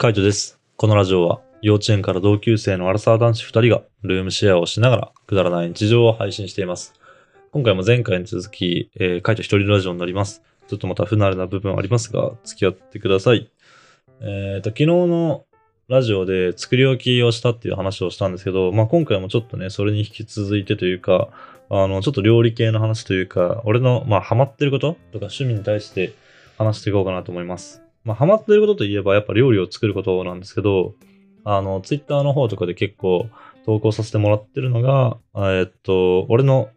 カイトです。このラジオは幼稚園から同級生のアラサー男子2人がルームシェアをしながらくだらない日常を配信しています。今回も前回に続き、えー、カイト一人のラジオになります。ちょっとまた不慣れな部分ありますが、付き合ってください。えっ、と、昨日のラジオで作り置きをしたっていう話をしたんですけど、まあ今回もちょっとね、それに引き続いてというか、あの、ちょっと料理系の話というか、俺の、まあハマってることとか趣味に対して話していこうかなと思います。まあ、ハマってることといえば、やっぱ料理を作ることなんですけど、あの、ツイッターの方とかで結構投稿させてもらってるのが、えっと、俺の、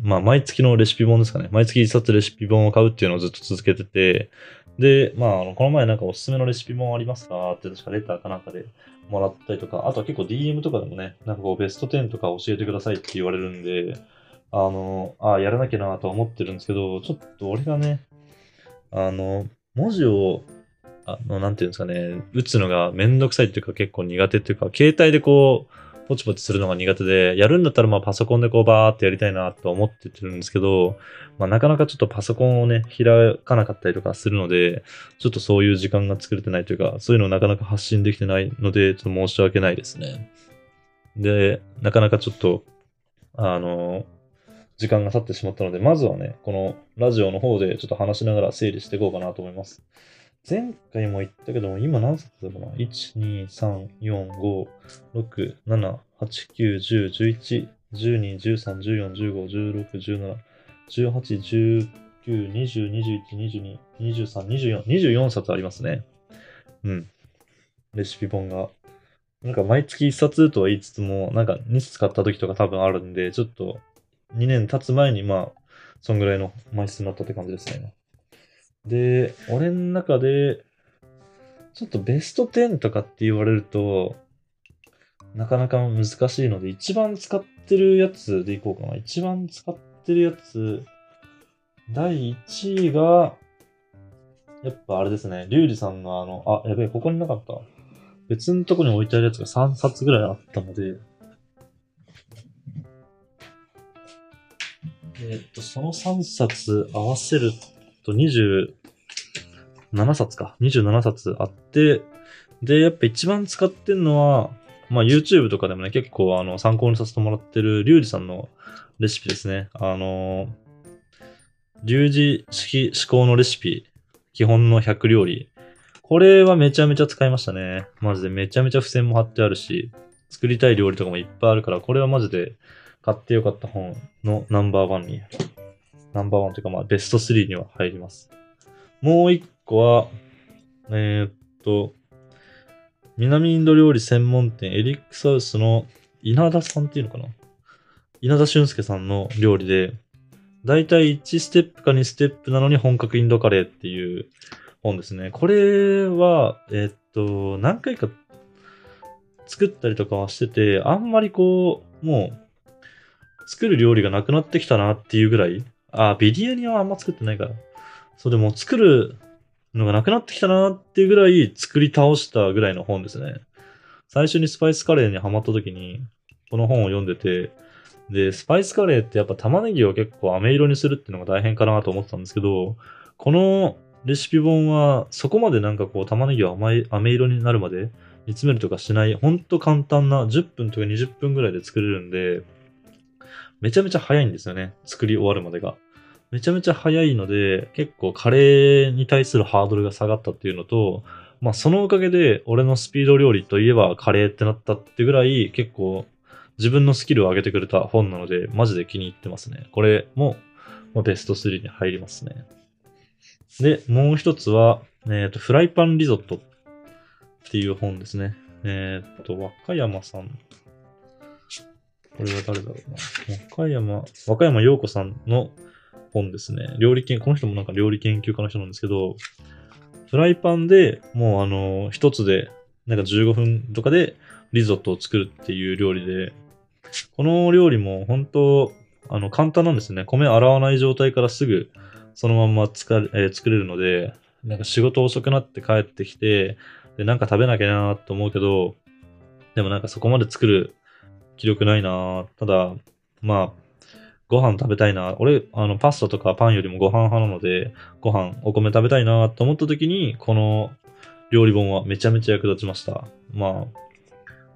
まあ、毎月のレシピ本ですかね。毎月一冊レシピ本を買うっていうのをずっと続けてて、で、まあ、あのこの前なんかおすすめのレシピ本ありますかって確かレターかなんかでもらったりとか、あとは結構 DM とかでもね、なんかこうベスト10とか教えてくださいって言われるんで、あの、あやらなきゃなと思ってるんですけど、ちょっと俺がね、あの、文字を、あの、なんていうんですかね、打つのがめんどくさいっていうか結構苦手っていうか、携帯でこう、ポチポチするのが苦手で、やるんだったらまあパソコンでこうバーってやりたいなと思っててるんですけど、まあなかなかちょっとパソコンをね、開かなかったりとかするので、ちょっとそういう時間が作れてないというか、そういうのをなかなか発信できてないので、ちょっと申し訳ないですね。で、なかなかちょっと、あの、時間が経ってしまったので、まずはね、このラジオの方でちょっと話しながら整理していこうかなと思います。前回も言ったけども、今何冊だろうな ?1、2、3、4、5、6、7、8、9、10、11、12、13、14、15、16、17、18、19、20、21、22、23、24、24冊ありますね。うん。レシピ本が。なんか毎月1冊とは言いつつも、なんか2冊買った時とか多分あるんで、ちょっと2年経つ前に、まあ、そんぐらいの枚数になったって感じですね。で、俺の中で、ちょっとベスト10とかって言われると、なかなか難しいので、一番使ってるやつでいこうかな。一番使ってるやつ、第1位が、やっぱあれですね、リュウジさんのあの、あ、やべえ、ここになかった。別のとこに置いてあるやつが3冊ぐらいあったので、えっと、その3冊合わせると27冊か。27冊あって、で、やっぱ一番使ってんのは、まあ YouTube とかでもね、結構あの参考にさせてもらってるリュウジさんのレシピですね。あの、リュウジ式思考のレシピ、基本の100料理。これはめちゃめちゃ使いましたね。マジでめちゃめちゃ付箋も貼ってあるし、作りたい料理とかもいっぱいあるから、これはマジで買ってよかった本のナンバーワンに、ナンバーワンというかまあベスト3には入ります。もう一個は、えー、っと、南インド料理専門店エリックサウスの稲田さんっていうのかな？稲田俊介さんの料理で、だいたい1ステップか2ステップなのに本格インドカレーっていう本ですね。これは、え、っと、何回か作ったりとかはしてて、あんまりこう、もう、作る料理がなくなってきたなっていうぐらい、あ、ビリヤニはあんま作ってないから。そうでも作るのがなくなってきたなっていうぐらい作り倒したぐらいの本ですね。最初にスパイスカレーにハマった時に、この本を読んでて、で、スパイスカレーってやっぱ玉ねぎを結構飴色にするっていうのが大変かなと思ってたんですけど、このレシピ本はそこまでなんかこう玉ねぎを甘い飴色になるまで煮詰めるとかしない、ほんと簡単な10分とか20分ぐらいで作れるんで、めちゃめちゃ早いんですよね。作り終わるまでが。めちゃめちゃ早いので、結構カレーに対するハードルが下がったっていうのと、まあそのおかげで俺のスピード料理といえばカレーってなったってぐらい結構自分のスキルを上げてくれた本なので、マジで気に入ってますね。これも、まあ、ベスト3に入りますね。で、もう一つは、えっ、と、フライパンリゾットっていう本ですね。えっ、と、和歌山さん。これは誰だろうな。和歌山、和歌山陽子さんの本ですね。料理研、この人もなんか料理研究家の人なんですけど、フライパンでもうあの、一つで、なんか15分とかでリゾットを作るっていう料理で、この料理も本当、あの、簡単なんですね。米洗わない状態からすぐそのまんま使えー作れるので、なんか仕事遅くなって帰ってきて、で、なんか食べなきゃなと思うけど、でもなんかそこまで作る気力ないなただ、まあ、ご飯食べたいな。俺、あの、パスタとかパンよりもご飯派なので、ご飯、お米食べたいなと思った時に、この料理本はめちゃめちゃ役立ちました。まあ、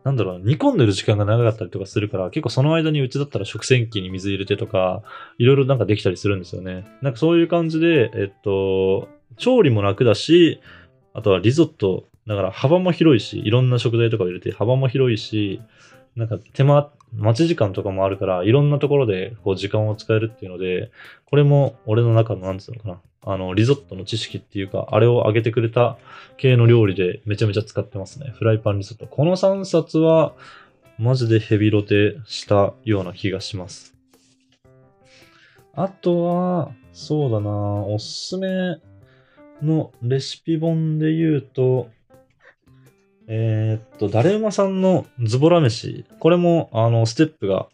なんだろう、煮込んでる時間が長かったりとかするから、結構その間にうちだったら食洗機に水入れてとか、いろいろなんかできたりするんですよね。なんかそういう感じで、えっと、調理も楽だし、あとはリゾット、だから幅も広いし、いろんな食材とかを入れて幅も広いし、なんか手間、待ち時間とかもあるから、いろんなところでこう時間を使えるっていうので、これも俺の中のなんつうのかな。あの、リゾットの知識っていうか、あれを上げてくれた系の料理でめちゃめちゃ使ってますね。フライパンリゾット。この3冊は、マジでヘビロテしたような気がします。あとは、そうだなおすすめのレシピ本で言うと、えーっと、だれうまさんのズボラ飯。これも、あの、ステップが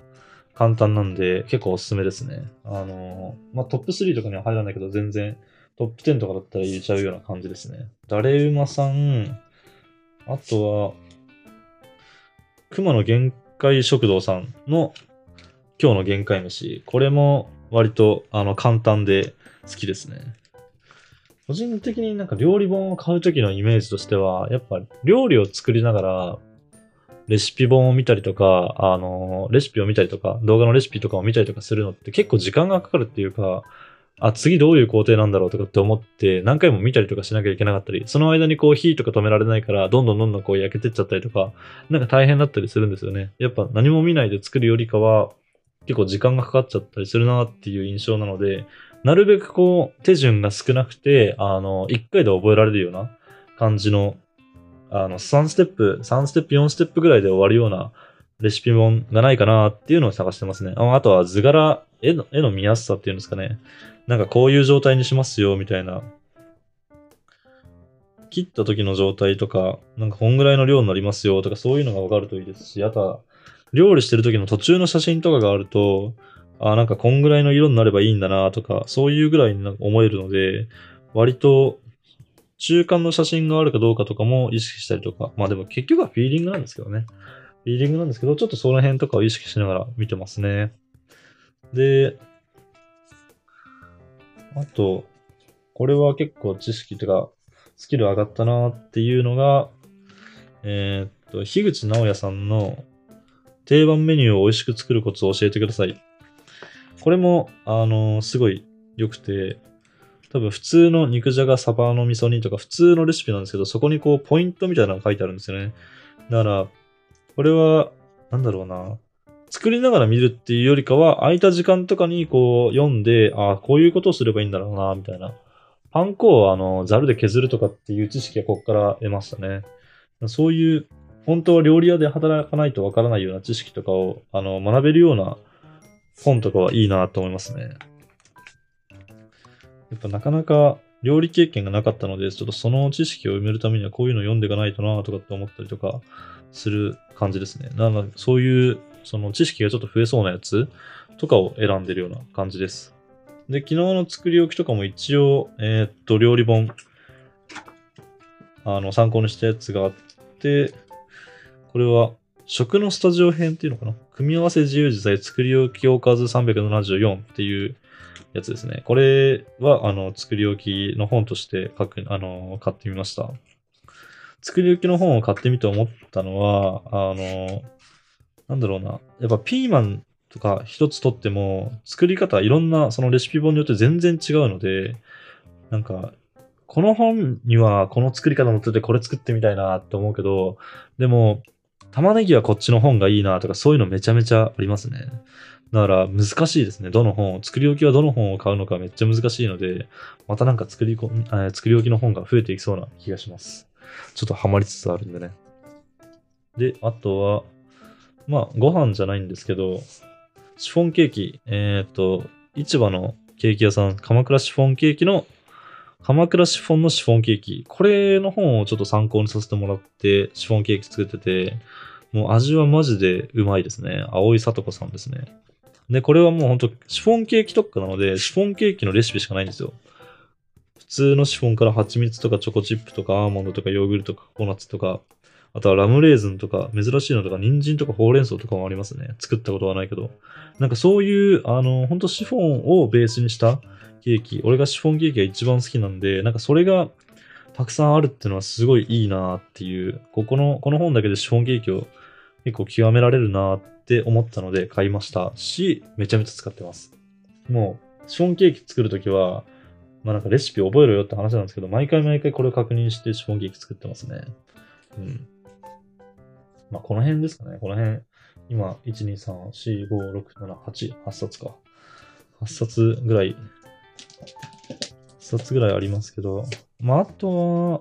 簡単なんで、結構おすすめですね。あの、まあ、トップ3とかには入らないけど、全然トップ10とかだったら入れちゃうような感じですね。だれうまさん、あとは、熊の限界食堂さんの今日の限界飯。これも割とあの簡単で好きですね。個人的になんか料理本を買うときのイメージとしては、やっぱ料理を作りながら、レシピ本を見たりとか、あの、レシピを見たりとか、動画のレシピとかを見たりとかするのって結構時間がかかるっていうか、あ、次どういう工程なんだろうとかって思って何回も見たりとかしなきゃいけなかったり、その間にこう火とか止められないから、どんどんどんどんこう焼けてっちゃったりとか、なんか大変だったりするんですよね。やっぱ何も見ないで作るよりかは、結構時間がかかっちゃったりするなっていう印象なので、なるべくこう手順が少なくて、あの、1回で覚えられるような感じの、あの、3ステップ、3ステップ、4ステップぐらいで終わるようなレシピ本がないかなっていうのを探してますね。ああとは図柄、絵の、絵の見やすさっていうんですかね。なんかこういう状態にしますよ、みたいな。切った時の状態とか、なんかこんぐらいの量になりますよとか、そういうのがわかるといいですし、あとは、料理してる時の途中の写真とかがあると、あ、なんかこんぐらいの色になればいいんだなとか、そういうぐらいに思えるので、割と中間の写真があるかどうかとかも意識したりとか、まあでも結局はフィーリングなんですけどね。フィーリングなんですけど、ちょっとその辺とかを意識しながら見てますね。で、あと、これは結構知識とか、スキル上がったなっていうのが、えー、っと、樋口直也さんの定番メニューを美味しく作るコツを教えてください。これも、あのすごい良くて、多分普通の肉じゃがサバの味噌煮とか普通のレシピなんですけど、そこにこうポイントみたいなのが書いてあるんですよね。だから、これは、なんだろうな。作りながら見るっていうよりかは、空いた時間とかにこう読んで、ああ、こういうことをすればいいんだろうな、みたいな。パン粉をあの、ザルで削るとかっていう知識はここから得ましたね。そういう、本当は料理屋で働かないとわからないような知識とかを、あの、学べるような本とかはいいなと思いますね。やっぱなかなか料理経験がなかったので、ちょっとその知識を埋めるためにはこういうの読んでいかないとなとかって思ったりとかする感じですね。なので、そういう、その知識がちょっと増えそうなやつとかを選んでるような感じです。で、昨日の作り置きとかも一応、えー、っと、料理本、あの、参考にしたやつがあって、これは、食のスタジオ編っていうのかな？組み合わせ自由自在作り置きおかず374っていうやつですね。これは、あの、作り置きの本として書く、あの、買ってみました。作り置きの本を買ってみて思ったのは、あの、なんだろうな。やっぱピーマンとか一つとっても、作り方、いろんなそのレシピ本によって全然違うので、なんか、この本にはこの作り方載っててこれ作ってみたいなって思うけど、でも、玉ねぎはこっちの本がいいなとかそういうのめちゃめちゃありますね。だから難しいですね。どの本を、作り置きはどの本を買うのかめっちゃ難しいので、またなんか作りこ、えー作り置きの本が増えていきそうな気がします。ちょっとハマりつつあるんでね。で、あとは、まあ、ご飯じゃないんですけど、シフォンケーキ、えっ、と、市場のケーキ屋さん、鎌倉シフォンケーキの、鎌倉シフォンのシフォンケーキ。これの本をちょっと参考にさせてもらって、シフォンケーキ作ってて、もう味はマジでうまいですね。青井里子さんですね。で、これはもうほんと、シフォンケーキ特化なので、シフォンケーキのレシピしかないんですよ。普通のシフォンから蜂蜜とかチョコチップとかアーモンドとかヨーグルトとかココナッツとか、あとはラムレーズンとか、珍しいのとか、人参とかほうれん草とかもありますね。作ったことはないけど。なんかそういう、あの、ほんとシフォンをベースにしたケーキ。俺がシフォンケーキが一番好きなんで、なんかそれがたくさんあるっていうのはすごいいいなっていう、ここの、この本だけでシフォンケーキを結構極められるなって思ったので買いましたし、めちゃめちゃ使ってます。もう、シフォンケーキ作るときは、まあなんかレシピ覚えろよって話なんですけど、毎回毎回これを確認してシフォンケーキ作ってますね。うん。まあこの辺ですかね。この辺。今、1、2、3、4、5、6、7、8、8冊か。8冊ぐらい、8冊ぐらいありますけど、まああとは、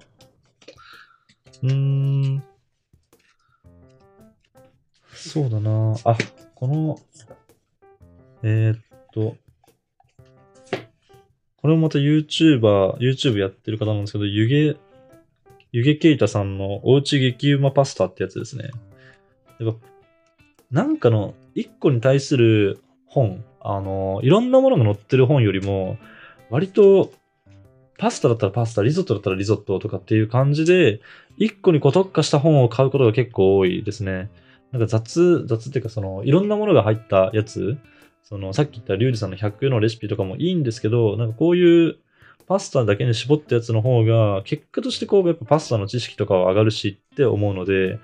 うーん、そうだなあ、この、えー、っと、これもまた YouTuber、YouTube やってる方なんですけど、ゆげ、ゆげけいたさんのおうち激うまパスタってやつですね。やっぱ、なんかの一個に対する本、あの、いろんなものが載ってる本よりも、割と、パスタだったらパスタ、リゾットだったらリゾットとかっていう感じで、一個にこう特化した本を買うことが結構多いですね。なんか雑、雑っていうかその、いろんなものが入ったやつ、その、さっき言ったリュウジさんの100のレシピとかもいいんですけど、なんかこういうパスタだけに絞ったやつの方が、結果としてこう、やっぱパスタの知識とかは上がるしって思うので、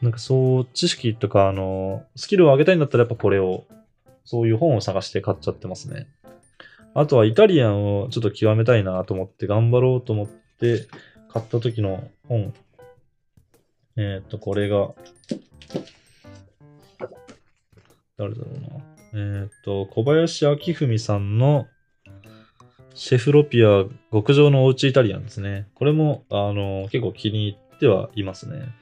なんかそう、知識とか、あの、スキルを上げたいんだったらやっぱこれを、そういう本を探して買っちゃってますね。あとはイタリアンをちょっと極めたいなと思って、頑張ろうと思って買った時の本。えっ、と、これが、誰だろうな。えっ、と、小林明文さんのシェフロピア極上のおうちイタリアンですね。これも、あの、結構気に入ってはいますね。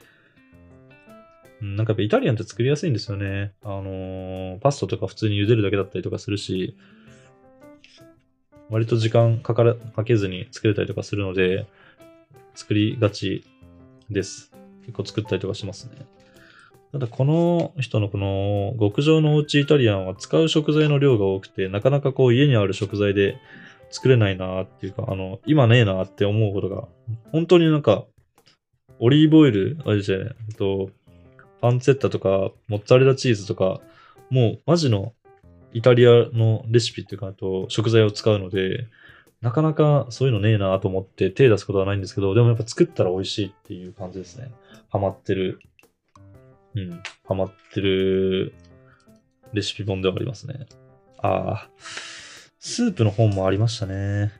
んなんかやっぱイタリアンって作りやすいんですよね。あのパスタとか普通に茹でるだけだったりとかするし、割と時間かからかけずに作れたりとかするので、作りがちです。結構作ったりとかしますね。ただこの人のこの極上のおうちイタリアンは使う食材の量が多くて、なかなかこう家にある食材で作れないなっていうか、あの、今ねえなって思うことが、本当になんか、オリーブオイル、あれですよね、えっと、パンツェッタとか、モッツァレラチーズとか、もうマジのイタリアのレシピっていうか、あと食材を使うので、なかなかそういうのねえなと思って手出すことはないんですけど、でもやっぱ作ったら美味しいっていう感じですね。ハマってる。うん。ハマってるレシピ本ではありますね。ああ。スープの本もありましたね。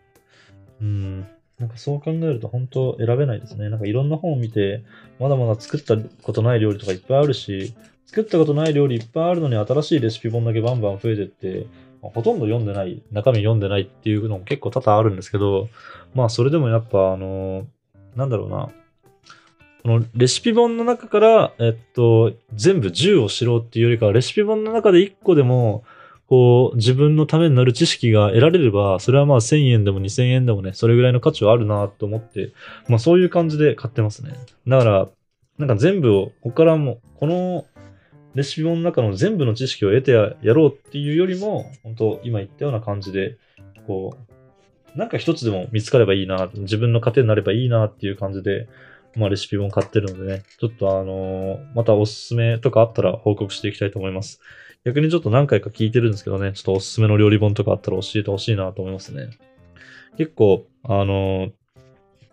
うん。なんかそう考えると本当選べないですね。なんかいろんな本を見て、まだまだ作ったことない料理とかいっぱいあるし、作ったことない料理いっぱいあるのに新しいレシピ本だけバンバン増えてって、まあほとんど読んでない、中身読んでないっていうのも結構多々あるんですけど、まあそれでもやっぱあの、なんだろうな、このレシピ本の中から、えっと、全部10を知ろうっていうよりかは、レシピ本の中で1個でも、こう、自分のためになる知識が得られれば、それはまあ1000円でも2000円でもね、それぐらいの価値はあるなと思って、まあそういう感じで買ってますね。だから、なんか全部を、ここからも、このレシピ本の中の全部の知識を得てやろうっていうよりも、本当今言ったような感じで、こう、なんか一つでも見つかればいいな、自分の糧になればいいなっていう感じで、まあレシピ本買ってるのでね、ちょっとあのーまたおすすめとかあったら報告していきたいと思います。逆にちょっと何回か聞いてるんですけどね、ちょっとおすすめの料理本とかあったら教えてほしいなと思いますね。結構、あの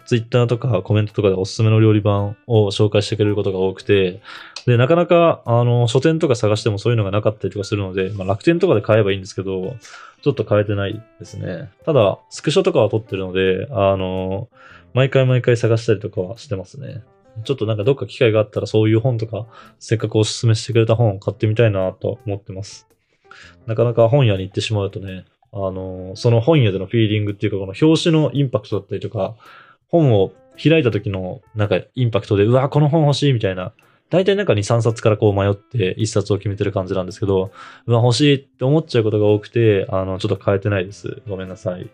ツイッターとかコメントとかでおすすめの料理本を紹介してくれることが多くて、で、なかなか、あの、書店とか探してもそういうのがなかったりとかするので、まあ、楽天とかで買えばいいんですけど、ちょっと買えてないですね。ただ、スクショとかは撮ってるので、あの、毎回毎回探したりとかはしてますね。ちょっとなんかどっか機会があったらそういう本とか、せっかくおすすめしてくれた本を買ってみたいなと思ってます。なかなか本屋に行ってしまうとね、あの、その本屋でのフィーリングっていうか、この表紙のインパクトだったりとか、本を開いた時のなんかインパクトで、うわ、この本欲しいみたいな、大体なんか2、3冊からこう迷って1冊を決めてる感じなんですけど、うわ、欲しいって思っちゃうことが多くて、あの、ちょっと変えてないです。ごめんなさい。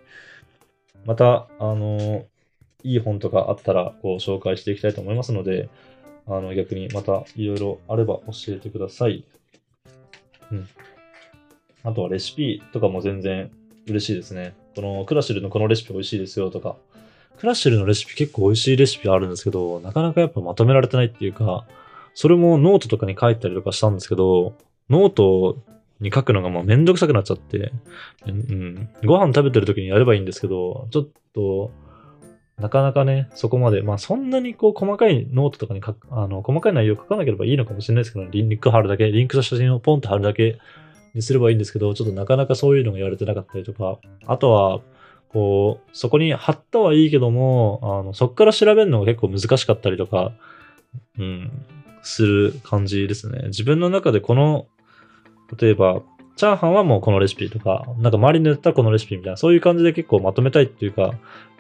また、あの、いい本とかあったら、こう、紹介していきたいと思いますので、あの、逆にまたいろいろあれば教えてください。うん。あとはレシピとかも全然嬉しいですね。このクラシルのこのレシピ美味しいですよとか、クラシルのレシピ結構美味しいレシピあるんですけど、なかなかやっぱまとめられてないっていうか、それもノートとかに書いたりとかしたんですけど、ノートに書くのがもうめんどくさくなっちゃって、うん、ご飯食べてる時にやればいいんですけど、ちょっと、なかなかね、そこまで、まあそんなにこう細かいノートとかに書く、あの、細かい内容書かなければいいのかもしれないですけど、リンク貼るだけ、リンクした写真をポンと貼るだけにすればいいんですけど、ちょっとなかなかそういうのがやれてなかったりとか、あとは、こう、そこに貼ったはいいけども、あの、そこから調べるのが結構難しかったりとか、うん、する感じですね。自分の中でこの、例えば、チャーハンはもうこのレシピとか、なんか周りに言ったらこのレシピみたいな、そういう感じで結構まとめたいっていうか、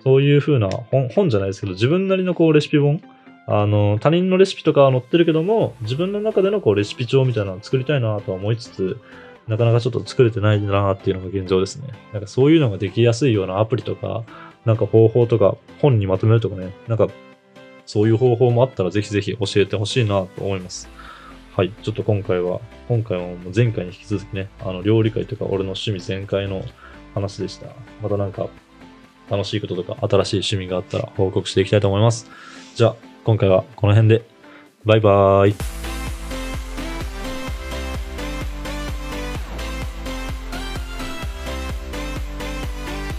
そういう風な本本じゃないですけど、自分なりのこうレシピ本、あの、他人のレシピとかは載ってるけども、自分の中でのこうレシピ帳みたいなのを作りたいなとは思いつつ、なかなかちょっと作れてないなっていうのが現状ですね。なんかそういうのができやすいようなアプリとか、なんか方法とか、本にまとめるとかね、なんかそういう方法もあったらぜひぜひ教えてほしいなと思います。はい。ちょっと今回は、今回も前回に引き続きね、あの、料理会とか俺の趣味全開の話でした。またなんか、楽しいこととか新しい趣味があったら報告していきたいと思います。じゃあ、今回はこの辺で。バイバーイ。